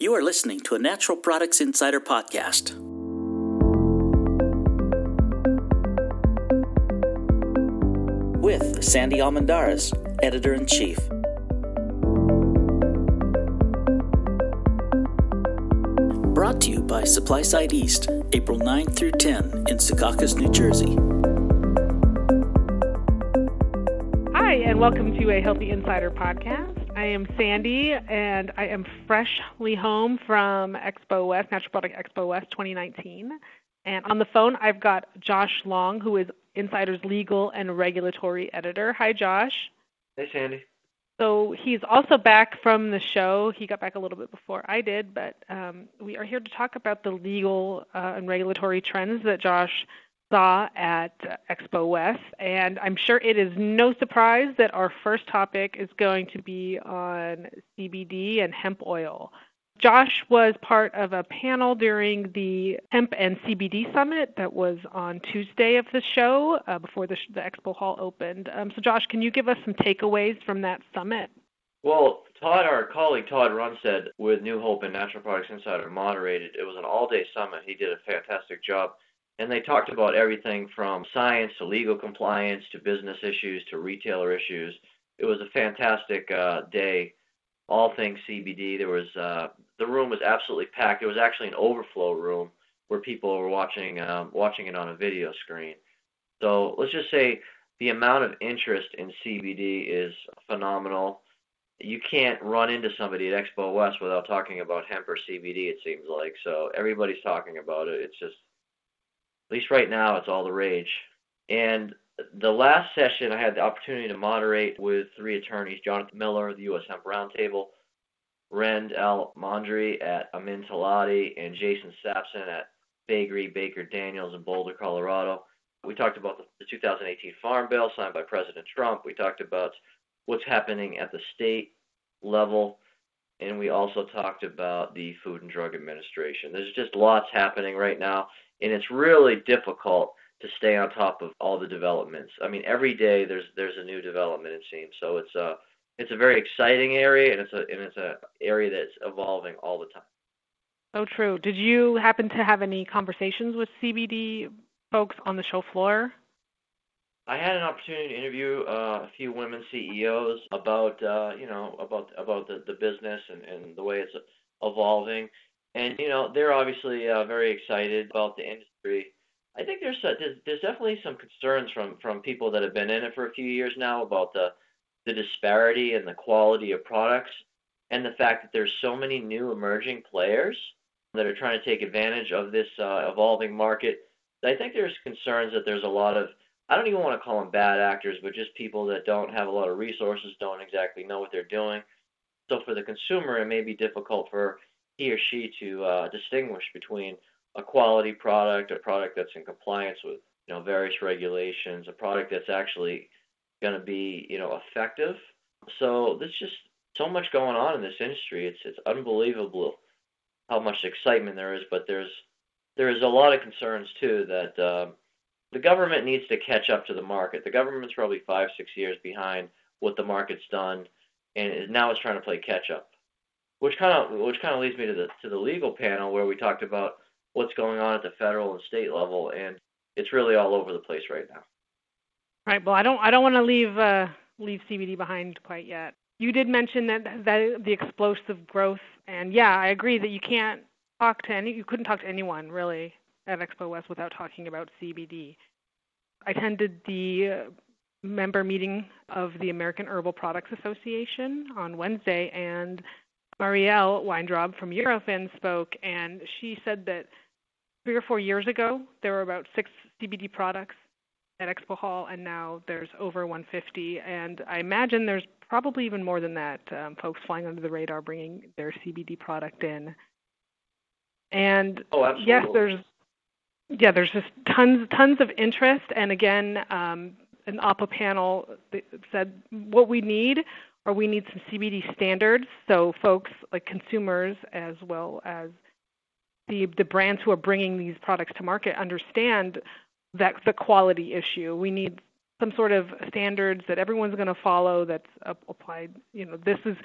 You are listening to a Natural Products Insider podcast. With Sandy Almendarez, Editor in Chief. Brought to you by SupplySide East, April 9 through 10 in Secaucus, New Jersey. Hi, and welcome to a Healthy Insider podcast. I am Sandy, and I am freshly home from Expo West, Natural Product Expo West 2019. And on the phone, I've got Josh Long, who is Insider's legal and regulatory editor. Hi, Josh. Hey, Sandy. So he's also back from the show. He got back a little bit before I did, but um, we are here to talk about the legal uh, and regulatory trends that Josh saw at Expo West. And I'm sure it is no surprise that our first topic is going to be on CBD and hemp oil. Josh was part of a panel during the Hemp and CBD Summit that was on Tuesday of the show uh, before the, the, expo hall opened. Um, so, Josh, can you give us some takeaways from that summit? Well, Todd, our colleague Todd Runestad with New Hope and Natural Products Insider moderated. It was an all-day summit. He did a fantastic job, and they talked about everything from science to legal compliance to business issues to retailer issues. It was a fantastic uh, day all things CBD. There was uh, the room was absolutely packed. It was actually an overflow room where people were watching um, watching it on a video screen. So let's just say the amount of interest in CBD is phenomenal. You can't run into somebody at Expo West without talking about hemp or CBD. It seems like so everybody's talking about it. It's just at least right now it's all the rage. And the last session, I had the opportunity to moderate with three attorneys Jonathan Miller, the U.S. Hemp Roundtable, Rend Al-Mondhiry at Amin Talati, and Jason Sapsin at Faegre Baker Daniels in Boulder, Colorado. We talked about the 2018 Farm Bill signed by President Trump. We talked about what's happening at the state level, and we also talked about the Food and Drug Administration. There's just lots happening right now, and it's really difficult to stay on top of all the developments. I mean, every day there's there's a new development it seems. So it's a it's a very exciting area and it's a and it's a area that's evolving all the time. So true. Did you happen to have any conversations with CBD folks on the show floor? I had an opportunity to interview uh, a few women CEOs about uh, you know about about the, the business and, and the way it's evolving, and you know they're obviously uh, very excited about the industry I think there's, there's there's definitely some concerns from from people that have been in it for a few years now about the the disparity and the quality of products and the fact that there's so many new emerging players that are trying to take advantage of this uh, evolving market. I think there's concerns that there's a lot of I don't even want to call them bad actors, but just people that don't have a lot of resources, don't exactly know what they're doing. So for the consumer, it may be difficult for he or she to uh, distinguish between a quality product, a product that's in compliance with you know various regulations, a product that's actually going to be you know effective. So there's just so much going on in this industry. It's it's unbelievable how much excitement there is, but there's there is a lot of concerns too that uh, the government needs to catch up to the market. The government's probably five six years behind what the market's done, and now it's trying to play catch up. Which kind of which kind of leads me to the to the legal panel where we talked about what's going on at the federal and state level, and it's really all over the place right now. Right. Well, I don't I don't want to leave uh, leave CBD behind quite yet. You did mention that that the explosive growth, and yeah, I agree that you can't talk to any you couldn't talk to anyone really at Expo West without talking about CBD. I attended the member meeting of the American Herbal Products Association on Wednesday, and Marielle Weintraub from Eurofin spoke, and she said that three or four years ago there were about six CBD products at Expo Hall, and now there's over 150. And I imagine there's probably even more than that. Um, folks flying under the radar bringing their CBD product in. And oh, yes, there's yeah, there's just tons tons of interest. And again, um, an AHPA panel said what we need or we need some CBD standards so folks like consumers as well as the the brands who are bringing these products to market understand that the quality issue. We need some sort of standards that everyone's going to follow that's applied you know this is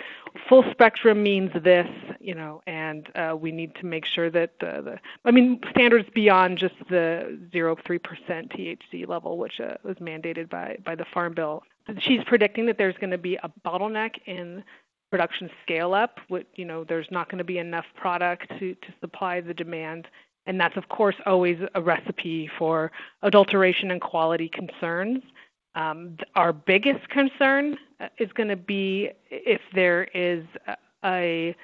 full spectrum means this you know and uh, we need to make sure that uh, the i mean standards beyond just the 0.3% thc level which uh, was mandated by by the farm bill she's predicting that there's going to be a bottleneck in production scale up you know there's not going to be enough product to to supply the demand and that's of course always a recipe for adulteration and quality concerns um, our biggest concern uh, is going to be if there is a,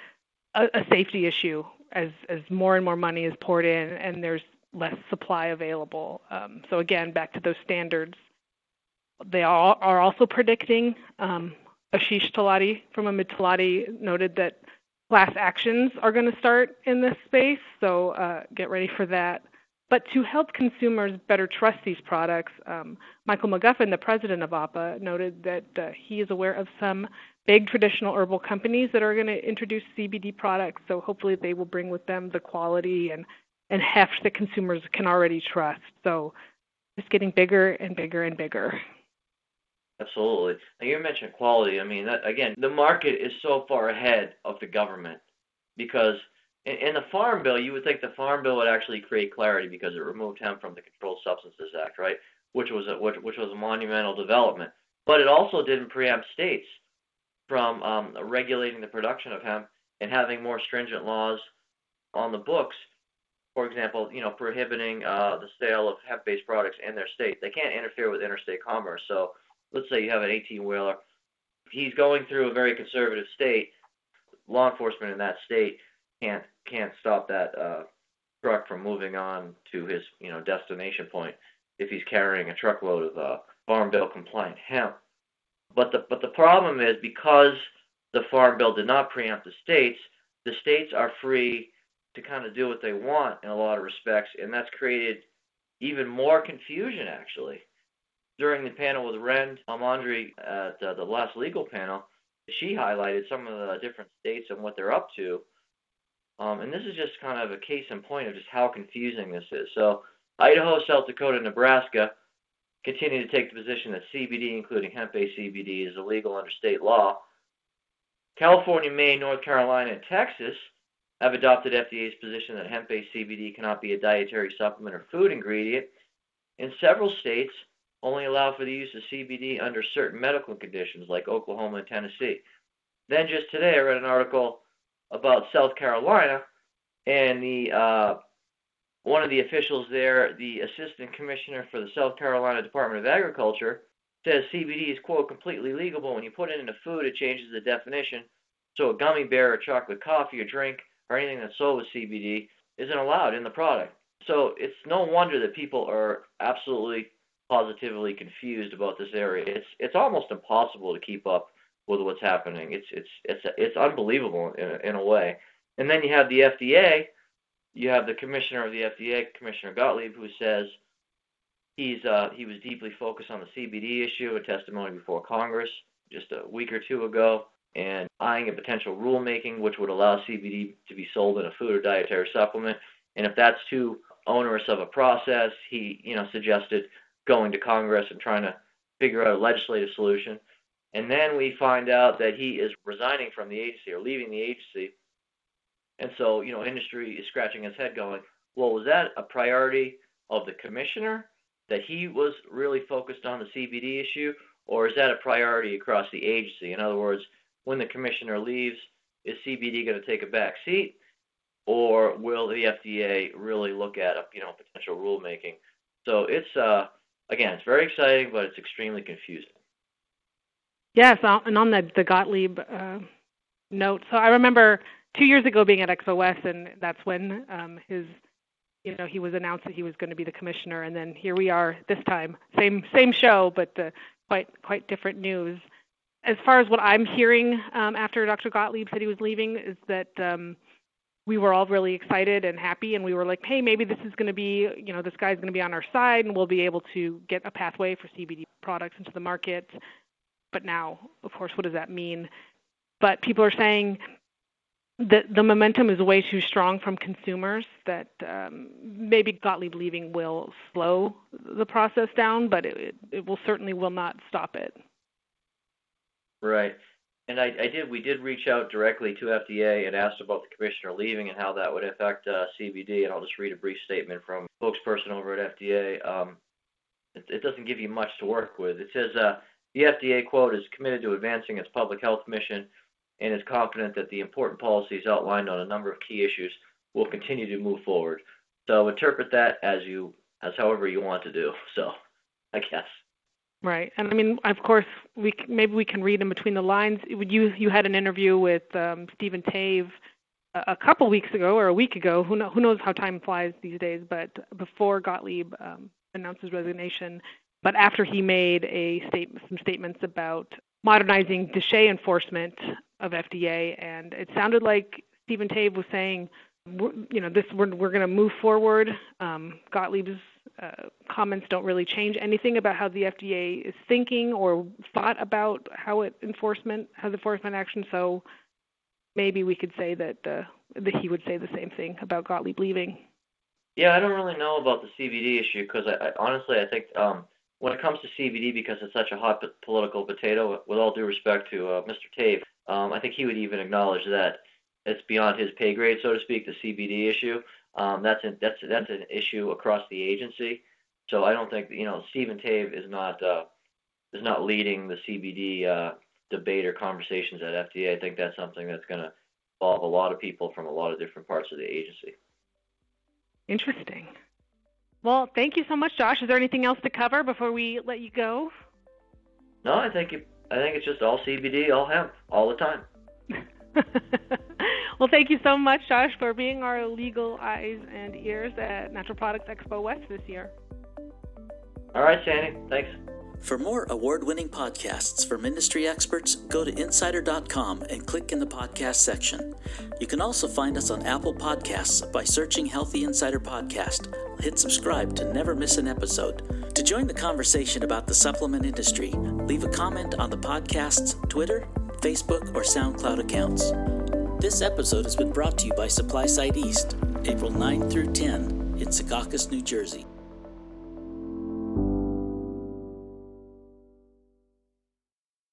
a, a safety issue as, as more and more money is poured in and there's less supply available. Um, so again, back to those standards. They are, are also predicting, um, Ashish Talati from Amin Talati noted that class actions are going to start in this space, so uh, get ready for that. But to help consumers better trust these products, um, Michael McGuffin, the president of AHPA, noted that uh, he is aware of some big traditional herbal companies that are going to introduce CBD products. So hopefully they will bring with them the quality and, and heft that consumers can already trust. So it's getting bigger and bigger and bigger. Absolutely. Now you mentioned quality. I mean, that, again, the market is so far ahead of the government because – in, in the Farm Bill, you would think the Farm Bill would actually create clarity because it removed hemp from the Controlled Substances Act, right? Which was a, which, which was a monumental development. But it also didn't preempt states from um, regulating the production of hemp and having more stringent laws on the books. For example, you know, prohibiting uh, the sale of hemp-based products in their state. They can't interfere with interstate commerce. So, let's say you have an 18-wheeler. He's going through a very conservative state. Law enforcement in that state can't can't stop that uh, truck from moving on to his you know destination point if he's carrying a truckload of uh, farm bill compliant hemp. But the but the problem is because the farm bill did not preempt the states, the states are free to kind of do what they want in a lot of respects, and that's created even more confusion actually. During the panel with Ren Al-Mondhiry at uh, the last legal panel, she highlighted some of the different states and what they're up to um, and this is just kind of a case in point of just how confusing this is. So Idaho, South Dakota, Nebraska continue to take the position that CBD, including hemp-based CBD, is illegal under state law. California, Maine, North Carolina, and Texas have adopted FDA's position that hemp-based CBD cannot be a dietary supplement or food ingredient. In several states, only allow for the use of CBD under certain medical conditions, like Oklahoma and Tennessee. Then just today, I read an article about South Carolina, and the uh, one of the officials there, the assistant commissioner for the South Carolina Department of Agriculture, says CBD is quote completely legal, but when you put it into food, it changes the definition. So a gummy bear, or chocolate coffee, or drink, or anything that's sold with CBD isn't allowed in the product. So it's no wonder that people are absolutely positively confused about this area. It's it's almost impossible to keep up with what's happening. It's it's it's it's unbelievable in a, in a way. And then you have the FDA. You have the commissioner of the FDA, Commissioner Gottlieb, who says he's uh, he was deeply focused on the CBD issue, a testimony before Congress just a week or two ago, and eyeing a potential rulemaking which would allow CBD to be sold in a food or dietary supplement. And if that's too onerous of a process, he you know suggested going to Congress and trying to figure out a legislative solution. And then we find out that he is resigning from the agency or leaving the agency. And so, you know, industry is scratching its head going, well, was that a priority of the commissioner that he was really focused on the CBD issue, or is that a priority across the agency? In other words, when the commissioner leaves, is CBD going to take a back seat, or will the FDA really look at a you know potential rulemaking? So it's uh, again, it's very exciting, but it's extremely confusing. Yes, and on the the Gottlieb uh, note. So I remember two years ago being at Expo West, and that's when um, his, you know, he was announced that he was going to be the commissioner, and then here we are this time, same same show, but uh, quite quite different news. As far as what I'm hearing um, after Dr. Gottlieb said he was leaving, is that um, we were all really excited and happy, and we were like, hey, maybe this is going to be, you know, this guy's going to be on our side, and we'll be able to get a pathway for CBD products into the market but now, of course, what does that mean? But people are saying the the momentum is way too strong from consumers that um, maybe Gottlieb leaving will slow the process down, but it, it will certainly will not stop it. Right. And I, did. We did reach out directly to FDA and asked about the commissioner leaving and how that would affect uh, CBD. And I'll just read a brief statement from a spokesperson over at FDA. Um, it, it, doesn't give you much to work with. It says uh, the FDA quote is committed to advancing its public health mission and is confident that the important policies outlined on a number of key issues will continue to move forward. So interpret that as you as however you want to do. So, I guess. Right, and I mean, of course, we maybe we can read in between the lines. You you had an interview with um, Steven Tave a, couple weeks ago or a week ago. Who, know, who knows how time flies these days? But before Gottlieb um, announced his resignation, but after he made a statement, some statements about modernizing DSHEA enforcement of FDA, and it sounded like Steven Tave was saying, you know, this we're we're going to move forward. Um, Gottlieb's uh, comments don't really change anything about how the FDA is thinking or thought about how it enforcement has enforcement action. So maybe we could say that uh, that he would say the same thing about Gottlieb leaving. Yeah, I don't really know about the CBD issue because I, I honestly I think um, when it comes to CBD because it's such a hot political potato. With all due respect to uh, Mr. Tave, um, I think he would even acknowledge that it's beyond his pay grade, so to speak, the CBD issue. Um, that's that's that's an issue across the agency. So I don't think you know Steven Tave is not uh, is not leading the CBD uh, debate or conversations at FDA. I think that's something that's going to involve a lot of people from a lot of different parts of the agency. Interesting. Well, thank you so much, Josh. Is there anything else to cover before we let you go? No, I think it, I think it's just all CBD, all hemp, all the time. well, thank you so much, Josh, for being our legal eyes and ears at Natural Products Expo West this year. All right, Sandy. Thanks. For more award winning podcasts from industry experts, go to insider.com and click in the podcast section. You can also find us on Apple Podcasts by searching Healthy Insider Podcast. Hit subscribe to never miss an episode. To join the conversation about the supplement industry, leave a comment on the podcast's Twitter, Facebook, or SoundCloud accounts. This episode has been brought to you by SupplySide East, April 9 through 10 in Secaucus, New Jersey.